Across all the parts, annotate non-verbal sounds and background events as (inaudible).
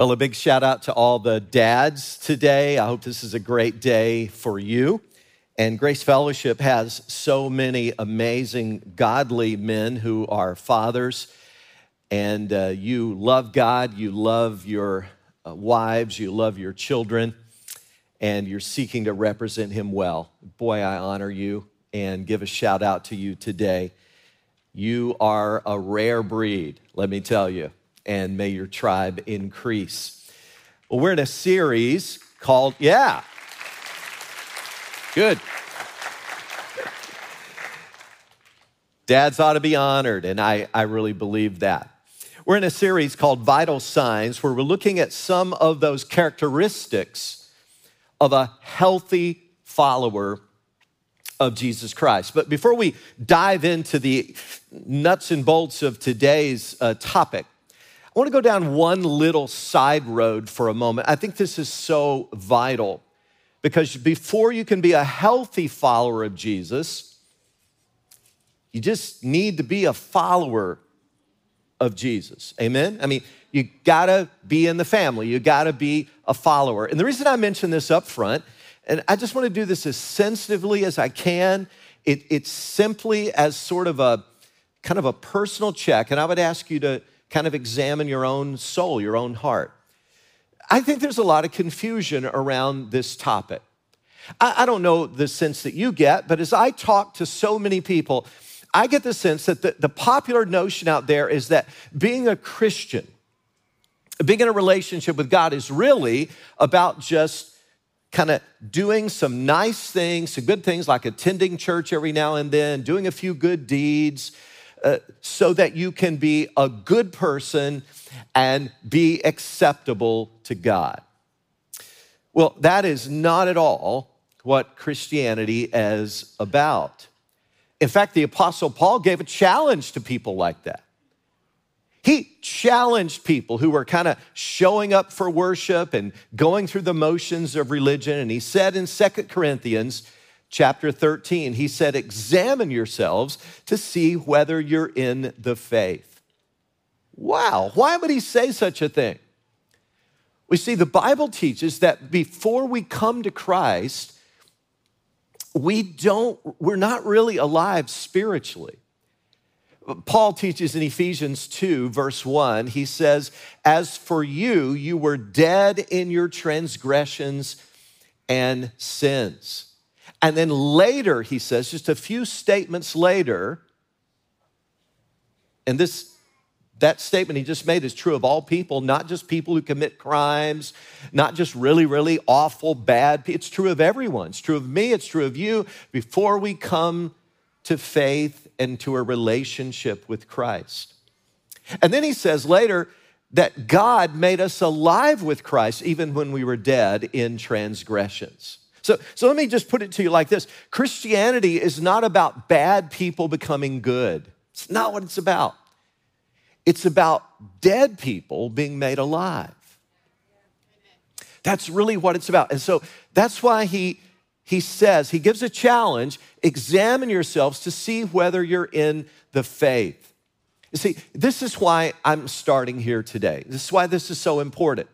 Well, a big shout out to all the dads today. I hope this is a great day for you. And Grace Fellowship has so many amazing, godly men who are fathers. And uh, you love God, you love your uh, wives, you love your children, and you're seeking to represent Him well. Boy, I honor you and give a shout out to you today. You are a rare breed, let me tell you and may your tribe increase. Well, we're in a series called, yeah, good. Dads ought to be honored, and I, I really believe that. We're in a series called Vital Signs where we're looking at some of those characteristics of a healthy follower of Jesus Christ. But before we dive into the nuts and bolts of today's uh, topic, I want to go down one little side road for a moment. I think this is so vital because before you can be a healthy follower of Jesus, you just need to be a follower of Jesus. Amen? I mean, you gotta be in the family, you gotta be a follower. And the reason I mention this up front, and I just want to do this as sensitively as I can, it, it's simply as sort of a kind of a personal check. And I would ask you to kind of examine your own soul, your own heart. I think there's a lot of confusion around this topic. I, I don't know the sense that you get, but as I talk to so many people, I get the sense that the, the popular notion out there is that being a Christian, being in a relationship with God is really about just kind of doing some nice things, some good things like attending church every now and then, doing a few good deeds, uh, so that you can be a good person and be acceptable to God. Well, that is not at all what Christianity is about. In fact, the Apostle Paul gave a challenge to people like that. He challenged people who were kind of showing up for worship and going through the motions of religion. And he said in Second Corinthians, chapter 13, he said, Examine yourselves to see whether you're in the faith. Wow, why would he say such a thing? We see the Bible teaches that before we come to Christ, we don't, we're not really alive spiritually. Paul teaches in Ephesians 2, verse 1, he says, As for you, you were dead in your transgressions and sins. And then later, he says, just a few statements later, and this that statement he just made is true of all people, not just people who commit crimes, not just really, really awful, bad. It's true of everyone. It's true of me, it's true of you. Before we come to faith and to a relationship with Christ. And then he says later that God made us alive with Christ even when we were dead in transgressions. So, so let me just put it to you like this Christianity is not about bad people becoming good. It's not what it's about. It's about dead people being made alive. That's really what it's about. And so that's why he, he says, he gives a challenge examine yourselves to see whether you're in the faith. You see, this is why I'm starting here today. This is why this is so important.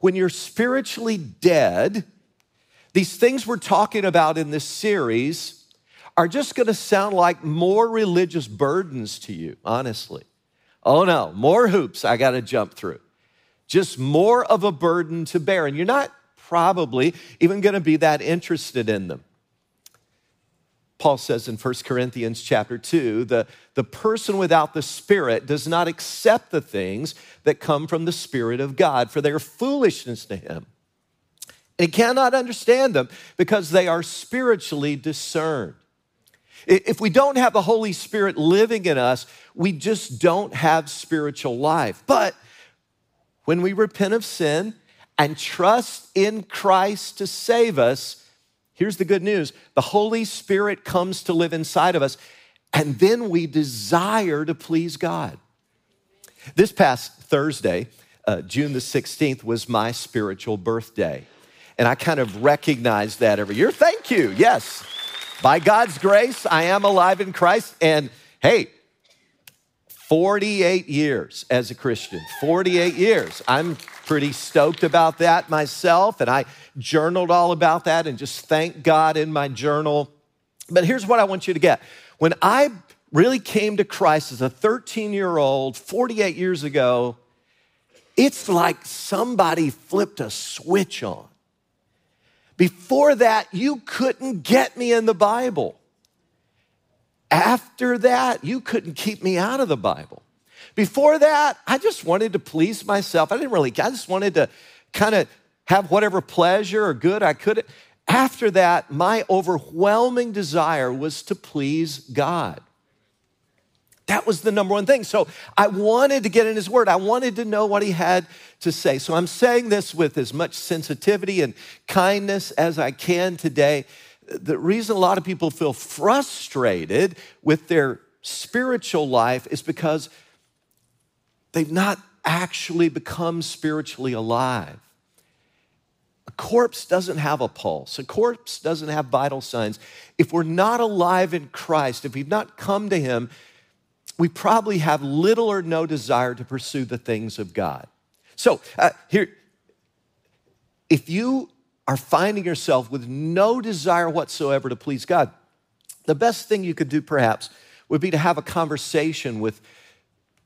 When you're spiritually dead, these things we're talking about in this series are just going to sound like more religious burdens to you, honestly. Oh no, more hoops I got to jump through. Just more of a burden to bear. And you're not probably even going to be that interested in them. Paul says in 1 Corinthians chapter 2, the, the person without the Spirit does not accept the things that come from the Spirit of God, for they are foolishness to him and cannot understand them because they are spiritually discerned. If we don't have the Holy Spirit living in us, we just don't have spiritual life. But when we repent of sin and trust in Christ to save us, here's the good news the Holy Spirit comes to live inside of us, and then we desire to please God. This past Thursday, uh, June the 16th, was my spiritual birthday. And I kind of recognize that every year. Thank you. Yes. By God's grace, I am alive in Christ. And hey, 48 years as a Christian, 48 years. I'm pretty stoked about that myself, and I journaled all about that and just thank God in my journal. But here's what I want you to get. When I really came to Christ as a 13 year old, 48 years ago, it's like somebody flipped a switch on. Before that, you couldn't get me in the Bible. After that, you couldn't keep me out of the Bible. Before that, I just wanted to please myself. I didn't really, I just wanted to kind of have whatever pleasure or good I could. After that, my overwhelming desire was to please God. That was the number one thing. So I wanted to get in his word. I wanted to know what he had to say. So I'm saying this with as much sensitivity and kindness as I can today. The reason a lot of people feel frustrated with their spiritual life is because They've not actually become spiritually alive. A corpse doesn't have a pulse, a corpse doesn't have vital signs. If we're not alive in Christ, if we've not come to Him, we probably have little or no desire to pursue the things of God. So, uh, here, if you are finding yourself with no desire whatsoever to please God, the best thing you could do perhaps would be to have a conversation with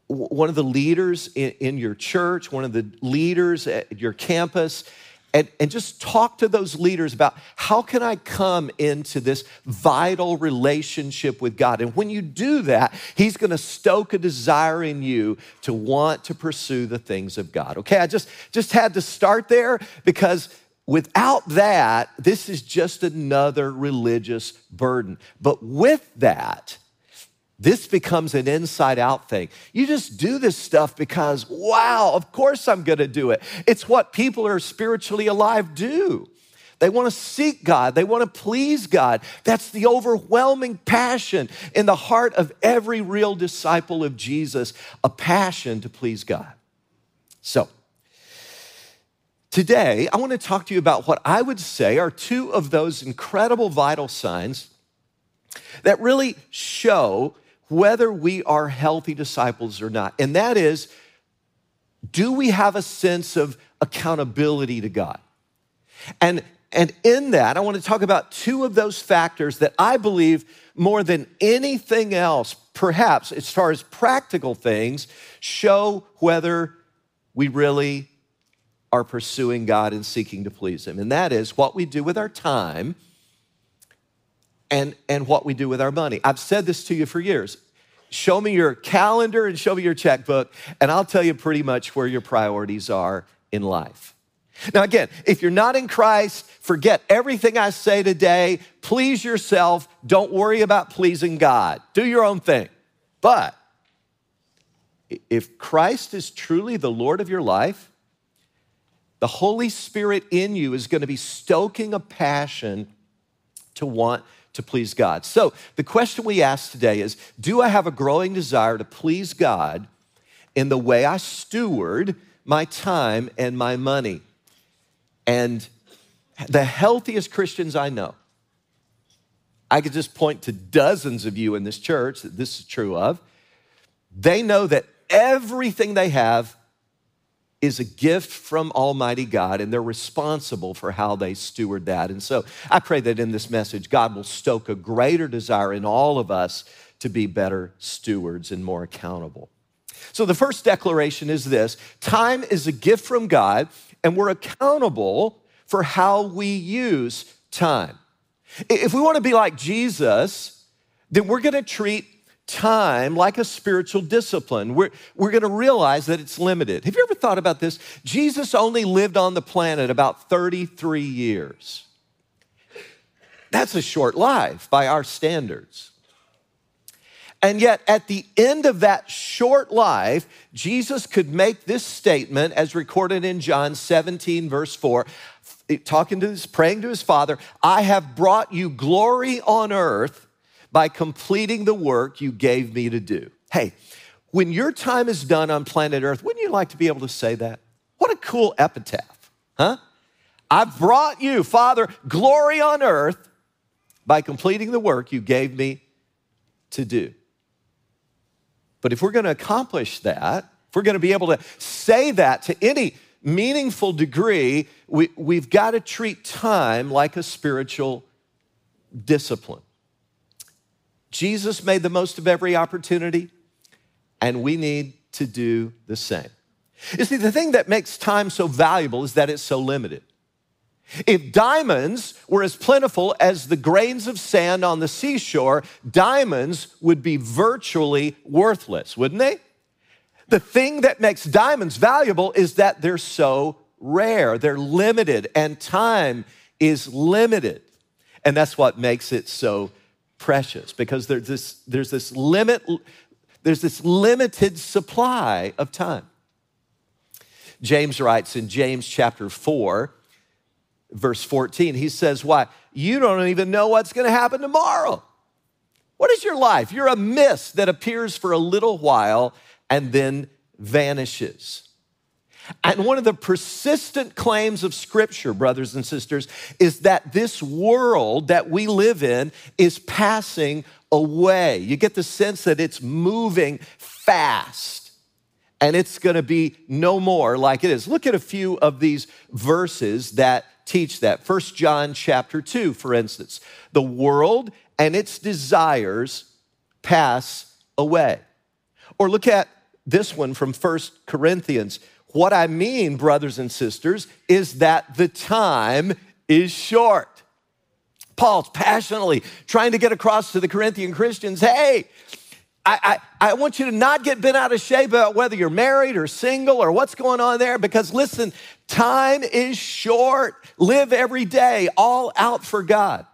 one of the leaders in, in your church, one of the leaders at your campus, and, and just talk to those leaders about how can I come into this vital relationship with God. And when you do that, He's gonna stoke a desire in you to want to pursue the things of God. Okay, I just, just had to start there because without that, this is just another religious burden. But with that, this becomes an inside out thing. You just do this stuff because, wow, of course I'm gonna do it. It's what people who are spiritually alive do. They wanna seek God, they wanna please God. That's the overwhelming passion in the heart of every real disciple of Jesus a passion to please God. So, today I wanna talk to you about what I would say are two of those incredible vital signs that really show whether we are healthy disciples or not. And that is, do we have a sense of accountability to God? And, and in that, I want to talk about two of those factors that I believe more than anything else, perhaps as far as practical things, show whether we really are pursuing God and seeking to please Him. And that is what we do with our time and, and what we do with our money. I've said this to you for years. Show me your calendar and show me your checkbook, and I'll tell you pretty much where your priorities are in life. Now, again, if you're not in Christ, forget everything I say today. Please yourself. Don't worry about pleasing God. Do your own thing. But if Christ is truly the Lord of your life, the Holy Spirit in you is going to be stoking a passion to want to please God. So, the question we ask today is Do I have a growing desire to please God in the way I steward my time and my money? And the healthiest Christians I know, I could just point to dozens of you in this church that this is true of. They know that everything they have is a gift from Almighty God, and they're responsible for how they steward that. And so I pray that in this message, God will stoke a greater desire in all of us to be better stewards and more accountable. So the first declaration is this time is a gift from God, and we're accountable for how we use time. If we want to be like Jesus, then we're going to treat time like a spiritual discipline. We're, we're going to realize that it's limited. Have you ever thought about this? Jesus only lived on the planet about 33 years. That's a short life by our standards. And yet, at the end of that short life, Jesus could make this statement as recorded in John 17, verse 4, talking to his, praying to his Father, I have brought you glory on earth by completing the work you gave me to do. Hey, when your time is done on planet Earth, wouldn't you like to be able to say that? What a cool epitaph, huh? I've brought you, Father, glory on earth by completing the work you gave me to do. But if we're going to accomplish that, if we're going to be able to say that to any meaningful degree, we, we've got to treat time like a spiritual discipline. Jesus made the most of every opportunity, and we need to do the same. You see, the thing that makes time so valuable is that it's so limited. If diamonds were as plentiful as the grains of sand on the seashore, diamonds would be virtually worthless, wouldn't they? The thing that makes diamonds valuable is that they're so rare, they're limited, and time is limited. And that's what makes it so precious because there's this, there's this limit, there's this limited supply of time. James writes in James chapter 4, verse 14, he says, Why? You don't even know what's going to happen tomorrow. What is your life? You're a mist that appears for a little while and then vanishes. And one of the persistent claims of Scripture, brothers and sisters, is that this world that we live in is passing away. You get the sense that it's moving fast and it's going to be no more like it is. Look at a few of these verses that teach that. First John chapter 2, for instance. The world and its desires pass away. Or look at this one from First Corinthians. What I mean, brothers and sisters, is that the time is short. Paul's passionately trying to get across to the Corinthian Christians hey, I, I, I, want you to not get bent out of shape about whether you're married or single or what's going on there because listen, time is short. Live every day all out for God.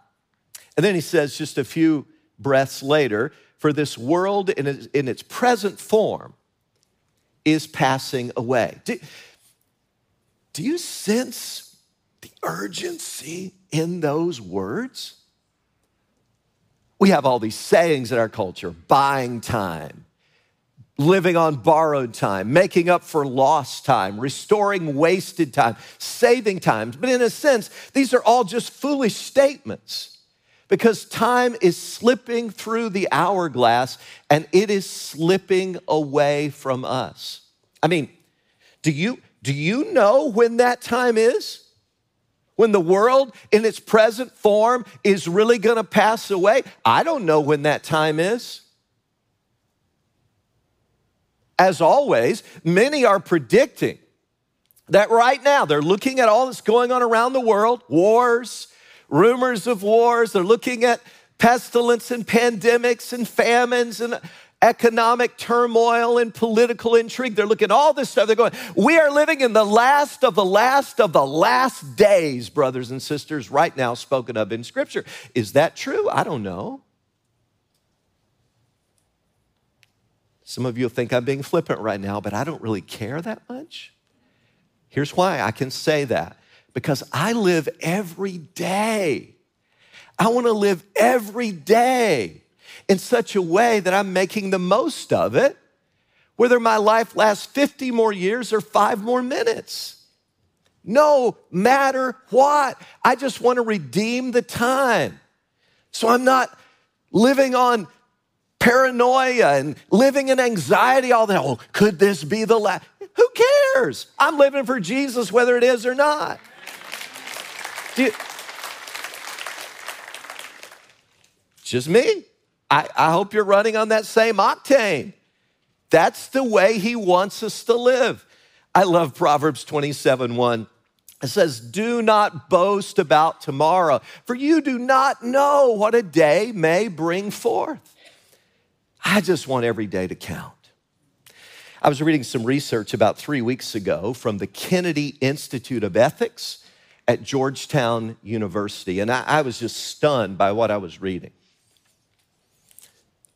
And then he says just a few breaths later, for this world in its, in its present form is passing away. Do, do you sense the urgency in those words? We have all these sayings in our culture buying time, living on borrowed time, making up for lost time, restoring wasted time, saving time. But in a sense, these are all just foolish statements because time is slipping through the hourglass and it is slipping away from us. I mean, do you, do you know when that time is? When the world in its present form is really gonna pass away? I don't know when that time is. As always, many are predicting that right now they're looking at all that's going on around the world wars, rumors of wars. They're looking at pestilence and pandemics and famines and economic turmoil and political intrigue. They're looking at all this stuff. They're going, we are living in the last of the last of the last days, brothers and sisters, right now spoken of in Scripture. Is that true? I don't know. Some of you think I'm being flippant right now, but I don't really care that much. Here's why I can say that because I live every day. I want to live every day in such a way that I'm making the most of it, whether my life lasts 50 more years or five more minutes. No matter what, I just want to redeem the time. So I'm not living on paranoia and living in anxiety all the time. Oh, could this be the last? Who cares? I'm living for Jesus whether it is or not. Just me. I, I hope you're running on that same octane. That's the way he wants us to live. I love Proverbs 27 1. It says, Do not boast about tomorrow, for you do not know what a day may bring forth. I just want every day to count. I was reading some research about three weeks ago from the Kennedy Institute of Ethics at Georgetown University, and I, I was just stunned by what I was reading.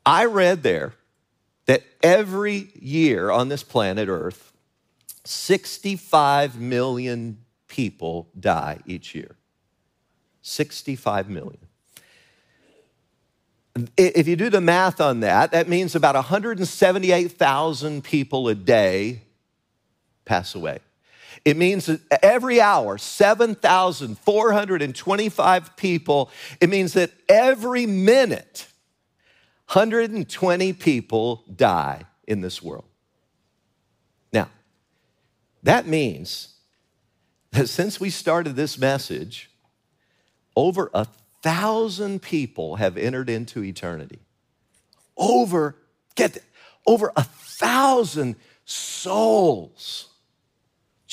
I read there that every year on this planet Earth, 65 million people die each year. 65 million. If you do the math on that, that means about 178,000 people a day pass away. It means that every hour, 7,425 people. It means that every minute, 120 people die in this world. Now, that means that since we started this message, over a thousand people have entered into eternity. Over, get this, over a thousand souls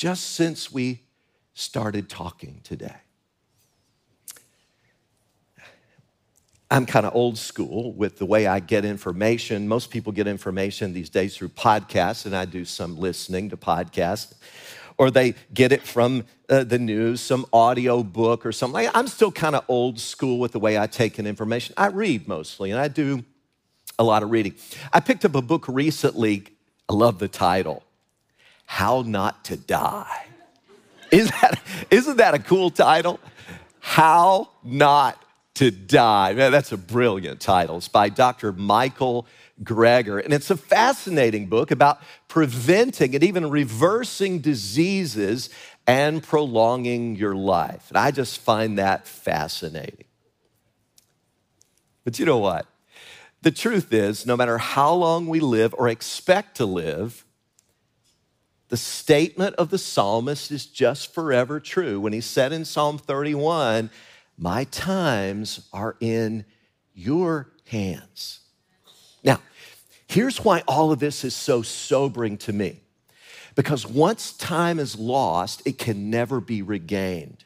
just since we started talking today. I'm kind of old school with the way I get information. Most people get information these days through podcasts, and I do some listening to podcasts. Or they get it from uh, the news, some audio book or something. I'm still kind of old school with the way I take in information. I read mostly, and I do a lot of reading. I picked up a book recently. I love the title How Not to Die. Is that, isn't that a cool title? How Not to Die. Man, that's a brilliant title. It's by Dr. Michael Greger. And it's a fascinating book about preventing and even reversing diseases and prolonging your life. And I just find that fascinating. But you know what? The truth is, no matter how long we live or expect to live, the statement of the psalmist is just forever true. When he said in Psalm 31, my times are in your hands. Now, here's why all of this is so sobering to me. Because once time is lost, it can never be regained.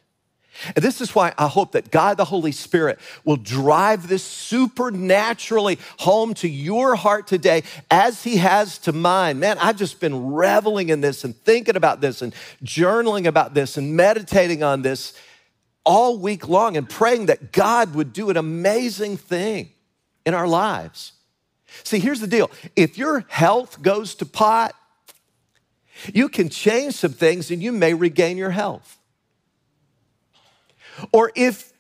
And this is why I hope that God the Holy Spirit will drive this supernaturally home to your heart today as He has to mine. Man, I've just been reveling in this and thinking about this and journaling about this and meditating on this all week long and praying that God would do an amazing thing in our lives. See, here's the deal if your health goes to pot, you can change some things and you may regain your health. Or if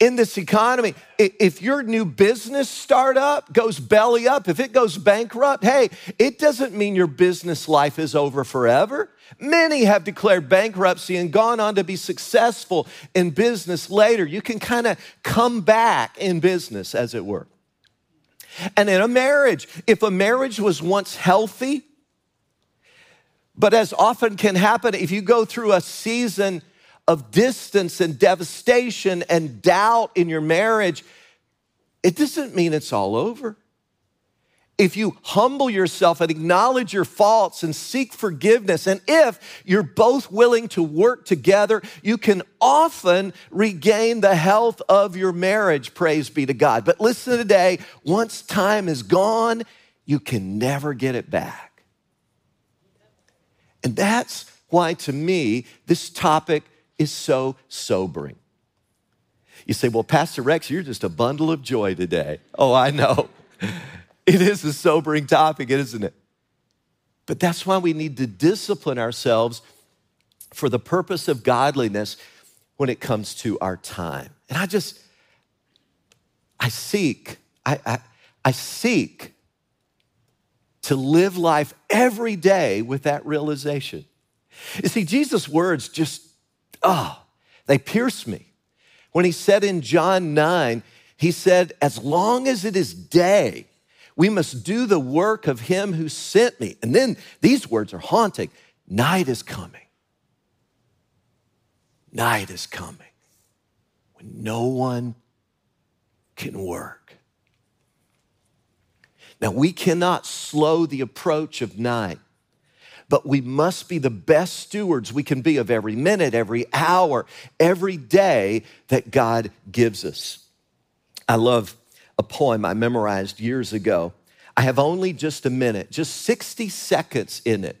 in this economy, if your new business startup goes belly up, if it goes bankrupt, hey, it doesn't mean your business life is over forever. Many have declared bankruptcy and gone on to be successful in business later. You can kind of come back in business, as it were. And in a marriage, if a marriage was once healthy, but as often can happen, if you go through a season of distance and devastation and doubt in your marriage, it doesn't mean it's all over if you humble yourself and acknowledge your faults and seek forgiveness, and if you're both willing to work together, you can often regain the health of your marriage. Praise be to God. But listen today once time is gone, you can never get it back. And that's why, to me, this topic is so sobering. You say, Well, Pastor Rex, you're just a bundle of joy today. Oh, I know. (laughs) It is a sobering topic, isn't it? But that's why we need to discipline ourselves for the purpose of godliness when it comes to our time. And I just, I seek, I, I, I seek to live life every day with that realization. You see, Jesus' words just, oh, they pierce me. When he said in John 9, he said, As long as it is day, we must do the work of him who sent me. And then these words are haunting night is coming. Night is coming when no one can work. Now, we cannot slow the approach of night, but we must be the best stewards we can be of every minute, every hour, every day that God gives us. I love a poem I memorized years ago. I have only just a minute, just 60 seconds in it.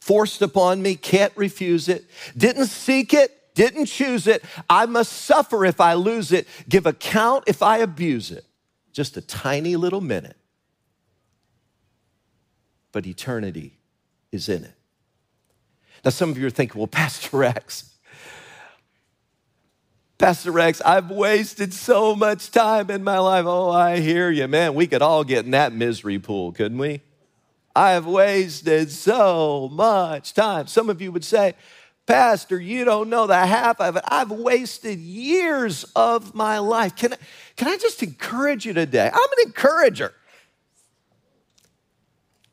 Forced upon me, can't refuse it. Didn't seek it, didn't choose it. I must suffer if I lose it, give account if I abuse it. Just a tiny little minute. But eternity is in it. Now, some of you are thinking, well, (laughs) Pastor Rex, Pastor Rex, I've wasted so much time in my life. Oh, I hear you, man. We could all get in that misery pool, couldn't we? I've wasted so much time. Some of you would say, Pastor, you don't know the half of it. I've wasted years of my life. Can I, can I just encourage you today? I'm an encourager.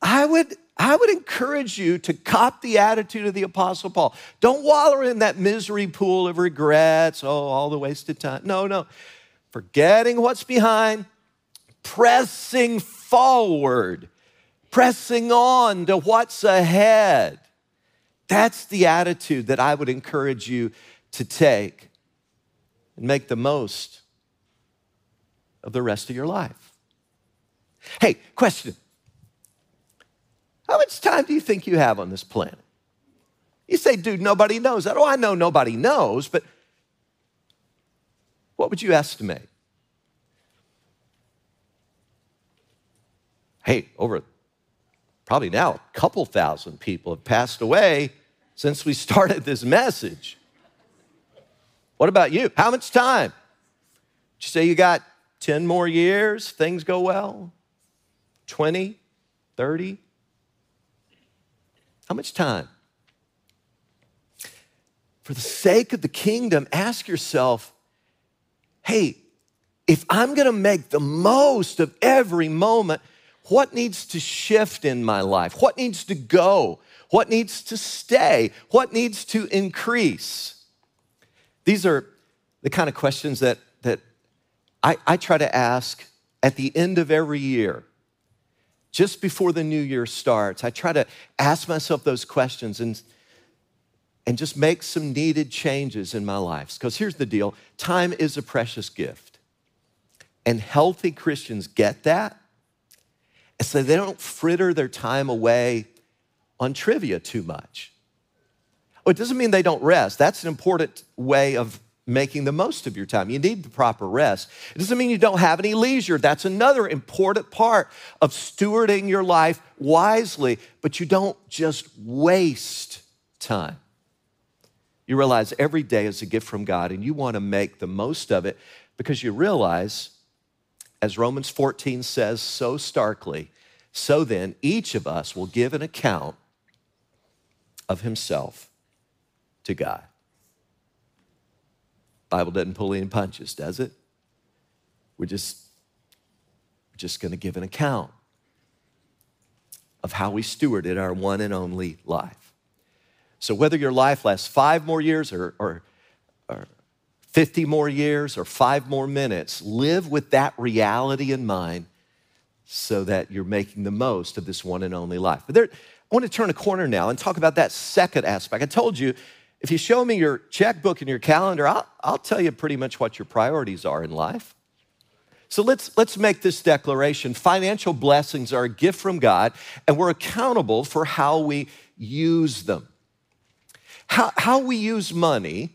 I would, I would encourage you to cop the attitude of the Apostle Paul. Don't wallow in that misery pool of regrets, oh, all the wasted time. No, no. Forgetting what's behind, pressing forward, pressing on to what's ahead. That's the attitude that I would encourage you to take and make the most of the rest of your life. Hey, question How much time do you think you have on this planet? You say, dude, nobody knows that. Oh, I know nobody knows, but what would you estimate? Hey, over probably now a couple thousand people have passed away since we (laughs) started this message. What about you? How much time? Did you say you got 10 more years? Things go well? 20, 30? How much time? For the sake of the kingdom, ask yourself hey, if I'm gonna make the most of every moment, what needs to shift in my life? What needs to go? What needs to stay? What needs to increase? These are the kind of questions that, that I, I try to ask at the end of every year just before the new year starts, I try to ask myself those questions and, and just make some needed changes in my life. Because here's the deal time is a precious gift. And healthy Christians get that. And so they don't fritter their time away on trivia too much. Well, it doesn't mean they don't rest. That's an important way of making the most of your time. You need the proper rest. It doesn't mean you don't have any leisure. That's another important part of stewarding your life wisely, but you don't just waste time. You realize every day is a gift from God and you want to make the most of it because you realize, as Romans 14 says so starkly, so then each of us will give an account of himself to God. Bible doesn't pull any punches, does it? We're just, we're just going to give an account of how we stewarded our one and only life. So whether your life lasts five more years or, or, or 50 more years or five more minutes, live with that reality in mind so that you're making the most of this one and only life. But there, I want to turn a corner now and talk about that second aspect. I told you if you show me your checkbook and your calendar, I'll, I'll tell you pretty much what your priorities are in life. So let's, let's make this declaration. Financial blessings are a gift from God, and we're accountable for how we use them. How, how we use money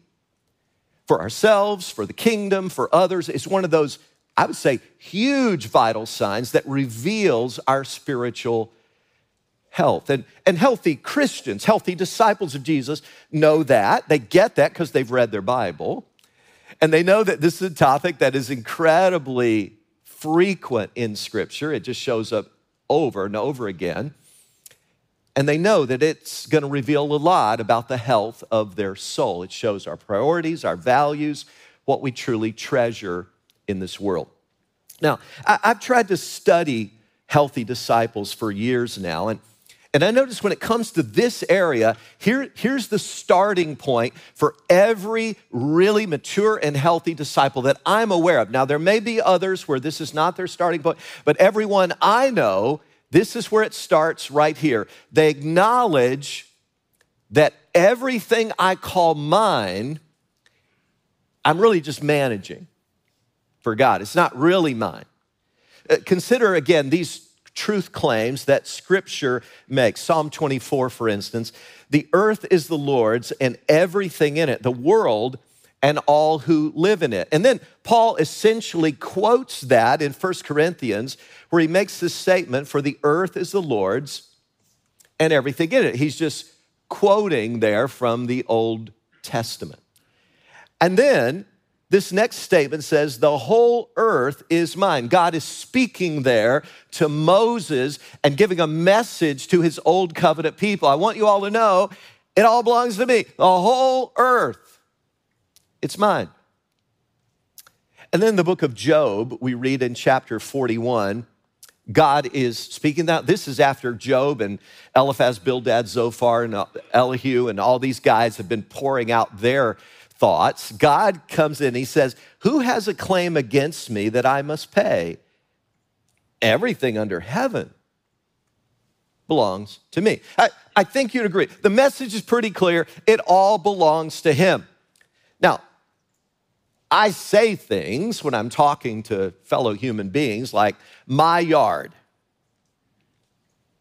for ourselves, for the kingdom, for others is one of those, I would say, huge vital signs that reveals our spiritual health. And, and healthy Christians, healthy disciples of Jesus know that. They get that because they've read their Bible. And they know that this is a topic that is incredibly frequent in Scripture. It just shows up over and over again. And they know that it's going to reveal a lot about the health of their soul. It shows our priorities, our values, what we truly treasure in this world. Now, I've tried to study healthy disciples for years now, and and I notice when it comes to this area, here, here's the starting point for every really mature and healthy disciple that I'm aware of. Now, there may be others where this is not their starting point, but everyone I know, this is where it starts right here. They acknowledge that everything I call mine, I'm really just managing for God. It's not really mine. Uh, consider again these truth claims that scripture makes. Psalm 24, for instance, the earth is the Lord's and everything in it, the world and all who live in it. And then Paul essentially quotes that in 1 Corinthians, where he makes this statement for the earth is the Lord's and everything in it. He's just quoting there from the Old Testament. And then this next statement says, The whole earth is mine. God is speaking there to Moses and giving a message to his old covenant people. I want you all to know it all belongs to me. The whole earth, it's mine. And then the book of Job, we read in chapter 41, God is speaking that. This is after Job and Eliphaz, Bildad, Zophar, and Elihu, and all these guys have been pouring out their thoughts. God comes in, he says, Who has a claim against me that I must pay? Everything under heaven belongs to me. I, I think you'd agree. The message is pretty clear. It all belongs to him. Now, I say things when I'm talking to fellow human beings like my yard,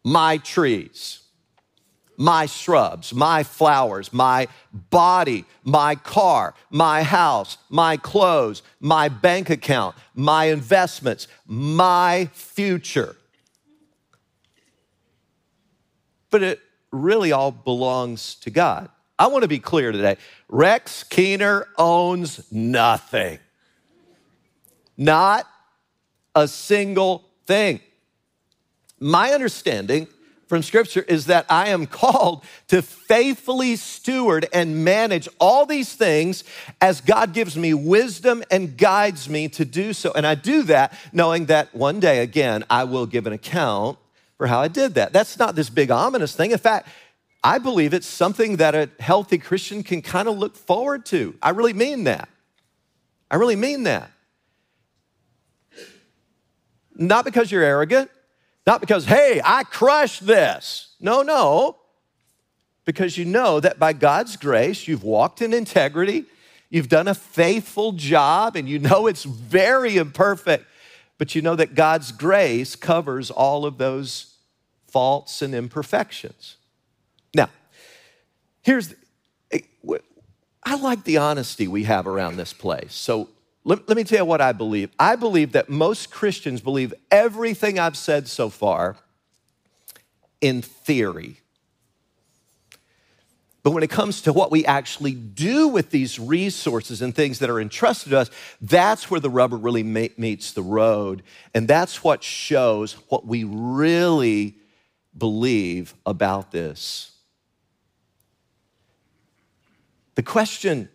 my trees, my shrubs, my flowers, my body, my car, my house, my clothes, my bank account, my investments, my future. But it really all belongs to God. I want to be clear today. Rex Keener owns nothing. Not a single thing. My understanding from Scripture is that I am called to faithfully steward and manage all these things as God gives me wisdom and guides me to do so. And I do that knowing that one day, again, I will give an account for how I did that. That's not this big ominous thing. In fact, I believe it's something that a healthy Christian can kind of look forward to. I really mean that. I really mean that. Not because you're arrogant, not because, hey, I crushed this. No, no. Because you know that by God's grace, you've walked in integrity, you've done a faithful job, and you know it's very imperfect, but you know that God's grace covers all of those faults and imperfections. Now, here's, eh, I like the honesty we have around this place. So let, let me tell you what I believe. I believe that most Christians believe everything I've said so far in theory. But when it comes to what we actually do with these resources and things that are entrusted to us, that's where the rubber really meets the road. And that's what shows what we really believe about this. The question,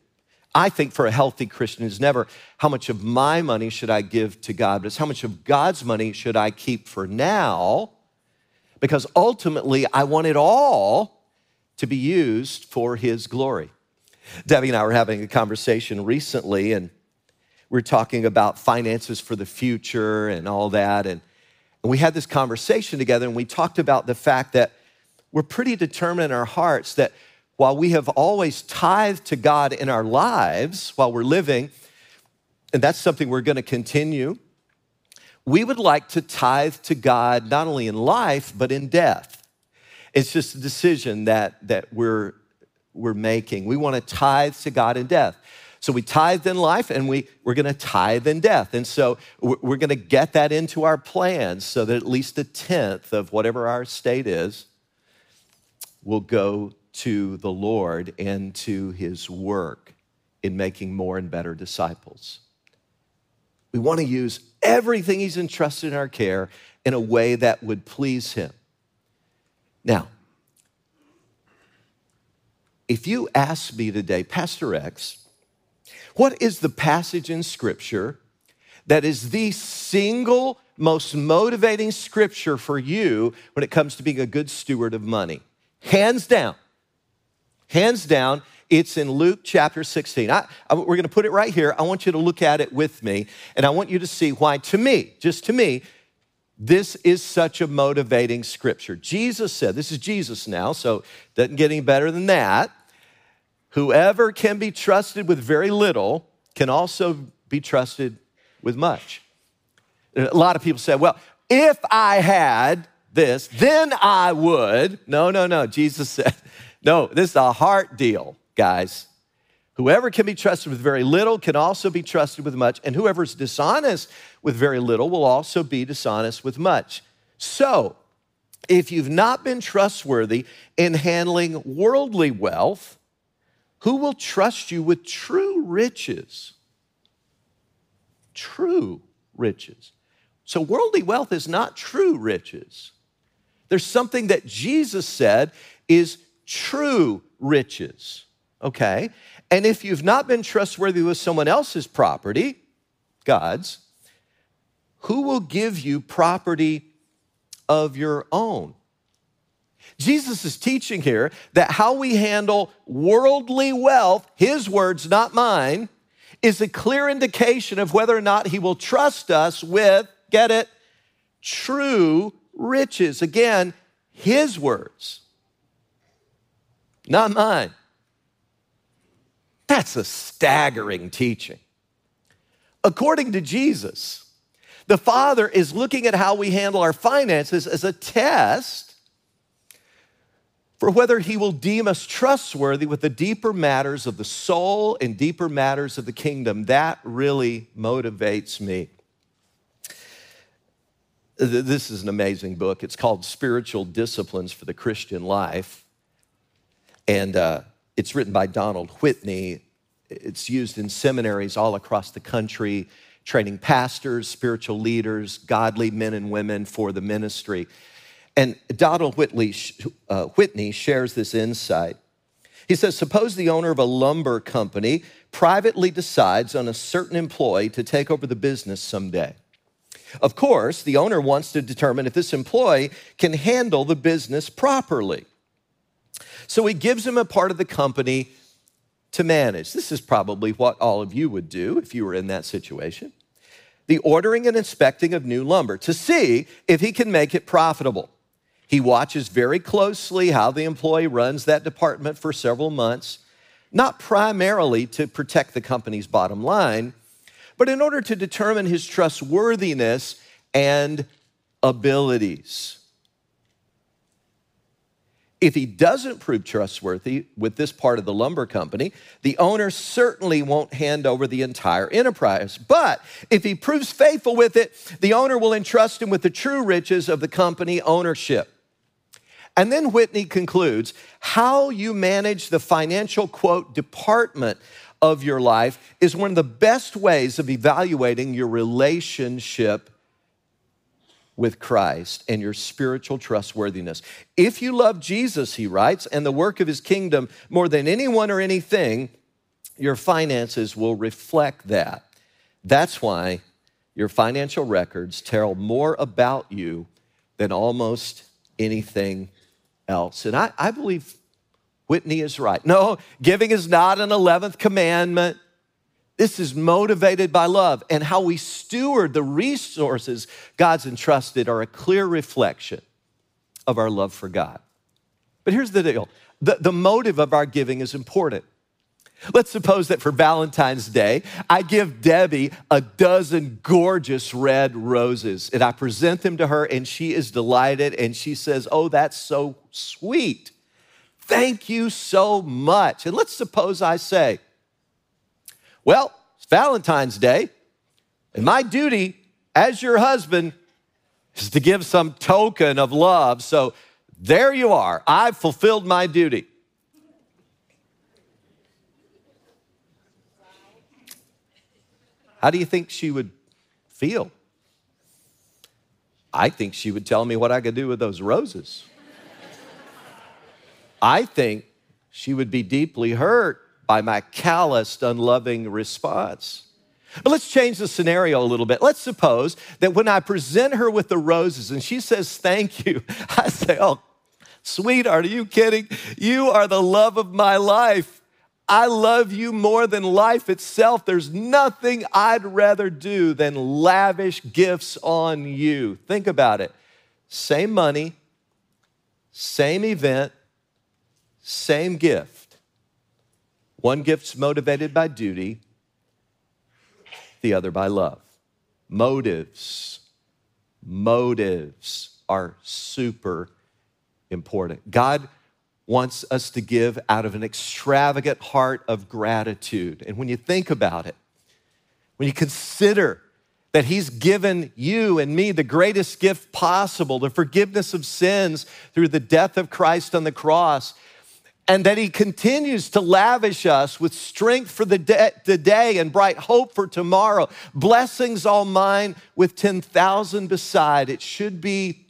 I think, for a healthy Christian is never how much of my money should I give to God, but it's how much of God's money should I keep for now, because ultimately I want it all to be used for His glory. Debbie and I were having a conversation recently, and we are talking about finances for the future and all that. And, and we had this conversation together, and we talked about the fact that we're pretty determined in our hearts that while we have always tithed to God in our lives while we're living, and that's something we're going to continue, we would like to tithe to God not only in life, but in death. It's just a decision that, that we're, we're making. We want to tithe to God in death. So we tithe in life and we, we're going to tithe in death. And so we're going to get that into our plans so that at least a tenth of whatever our state is will go to the Lord and to his work in making more and better disciples. We want to use everything he's entrusted in our care in a way that would please him. Now, if you ask me today, Pastor Rex, what is the passage in Scripture that is the single most motivating Scripture for you when it comes to being a good steward of money? Hands down. Hands down, it's in Luke chapter 16. I, I, we're going to put it right here. I want you to look at it with me, and I want you to see why, to me, just to me, this is such a motivating scripture. Jesus said, This is Jesus now, so it doesn't get any better than that. Whoever can be trusted with very little can also be trusted with much. A lot of people say, Well, if I had this, then I would. No, no, no. Jesus said, (laughs) no, this is a heart deal, guys. Whoever can be trusted with very little can also be trusted with much, and whoever is dishonest with very little will also be dishonest with much. So, if you've not been trustworthy in handling worldly wealth, who will trust you with true riches? True riches. So, worldly wealth is not true riches. There's something that Jesus said is true riches. Okay? And if you've not been trustworthy with someone else's property, God's, who will give you property of your own. Jesus is teaching here that how we handle worldly wealth, his words, not mine, is a clear indication of whether or not he will trust us with, get it, true riches. Again, his words, not mine. That's a staggering teaching. According to Jesus, the Father is looking at how we handle our finances as a test for whether He will deem us trustworthy with the deeper matters of the soul and deeper matters of the kingdom. That really motivates me. This is an amazing book. It's called Spiritual Disciplines for the Christian Life. And uh, it's written by Donald Whitney. It's used in seminaries all across the country, training pastors, spiritual leaders, godly men and women for the ministry. And Donald Whitley, uh, Whitney shares this insight. He says, Suppose the owner of a lumber company privately decides on a certain employee to take over the business someday. Of course, the owner wants to determine if this employee can handle the business properly. So he gives him a part of the company to manage. This is probably what all of you would do if you were in that situation. The ordering and inspecting of new lumber to see if he can make it profitable. He watches very closely how the employee runs that department for several months, not primarily to protect the company's bottom line, but in order to determine his trustworthiness and abilities. If he doesn't prove trustworthy with this part of the lumber company, the owner certainly won't hand over the entire enterprise. But if he proves faithful with it, the owner will entrust him with the true riches of the company ownership. And then Whitney concludes how you manage the financial quote department of your life is one of the best ways of evaluating your relationship with Christ and your spiritual trustworthiness. If you love Jesus, he writes, and the work of his kingdom more than anyone or anything, your finances will reflect that. That's why your financial records tell more about you than almost anything else. And I, I believe Whitney is right. No, giving is not an 11th commandment. This is motivated by love, and how we steward the resources God's entrusted are a clear reflection of our love for God. But here's the deal the, the motive of our giving is important. Let's suppose that for Valentine's Day, I give Debbie a dozen gorgeous red roses and I present them to her, and she is delighted and she says, Oh, that's so sweet. Thank you so much. And let's suppose I say, Well, it's Valentine's Day, and my duty as your husband is to give some token of love. So there you are. I've fulfilled my duty. How do you think she would feel? I think she would tell me what I could do with those roses. I think she would be deeply hurt by my calloused, unloving response. But let's change the scenario a little bit. Let's suppose that when I present her with the roses and she says, Thank you, (laughs) I say, Oh, sweetheart, are you kidding? You are the love of my life. I love you more than life itself. There's nothing I'd rather do than lavish gifts on you. Think about it. Same money, same event, same gift. One gift's motivated by duty, the other by love. Motives, motives are super important. God wants us to give out of an extravagant heart of gratitude. And when you think about it, when you consider that He's given you and me the greatest gift possible, the forgiveness of sins through the death of Christ on the cross, and that He continues to lavish us with strength for the, day and bright hope for tomorrow, blessings all mine with 10,000 beside, it should be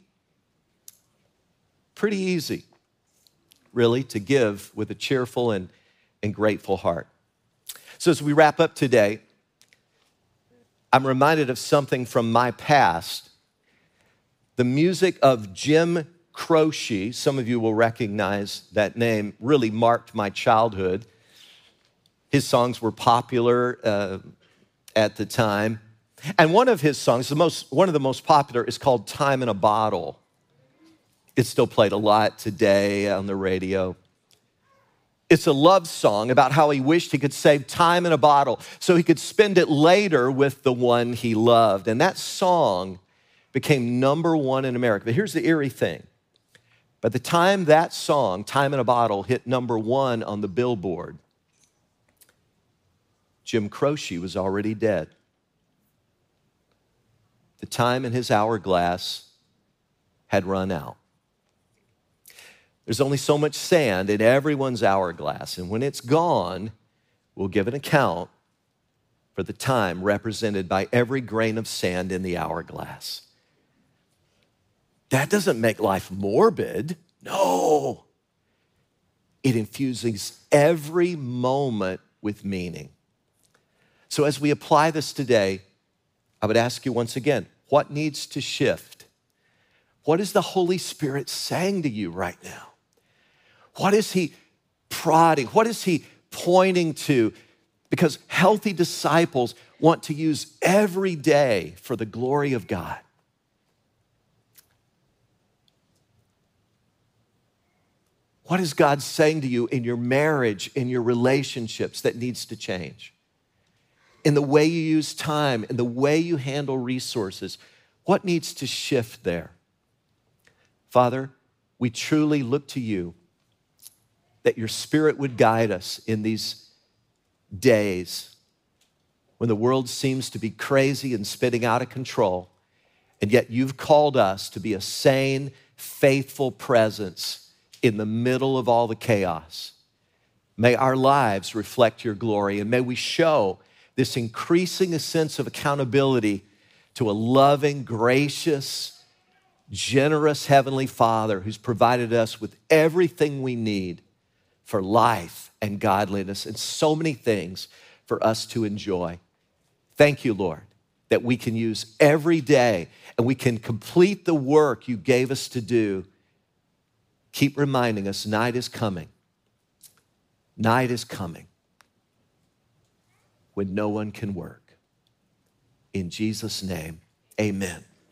pretty easy really, to give with a cheerful and, and grateful heart. So, as we wrap up today, I'm reminded of something from my past. The music of Jim Croce, some of you will recognize that name, really marked my childhood. His songs were popular uh, at the time. And one of his songs, the most, one of the most popular, is called Time in a Bottle. It's still played a lot today on the radio. It's a love song about how he wished he could save time in a bottle so he could spend it later with the one he loved. And that song became number one in America. But here's the eerie thing. By the time that song, Time in a Bottle, hit number one on the billboard, Jim Croce was already dead. The time in his hourglass had run out. There's only so much sand in everyone's hourglass, and when it's gone, we'll give an account for the time represented by every grain of sand in the hourglass. That doesn't make life morbid. No. It infuses every moment with meaning. So, as we apply this today, I would ask you once again what needs to shift? What is the Holy Spirit saying to you right now? What is He prodding? What is He pointing to? Because healthy disciples want to use every day for the glory of God. What is God saying to you in your marriage, in your relationships that needs to change? In the way you use time, in the way you handle resources, what needs to shift there? Father, we truly look to you that your spirit would guide us in these days when the world seems to be crazy and spitting out of control, and yet you've called us to be a sane, faithful presence in the middle of all the chaos. May our lives reflect your glory, and may we show this increasing sense of accountability to a loving, gracious, generous Heavenly Father who's provided us with everything we need for life and godliness and so many things for us to enjoy. Thank you, Lord, that we can use every day and we can complete the work you gave us to do keep reminding us night is coming. Night is coming when no one can work. In Jesus' name, amen.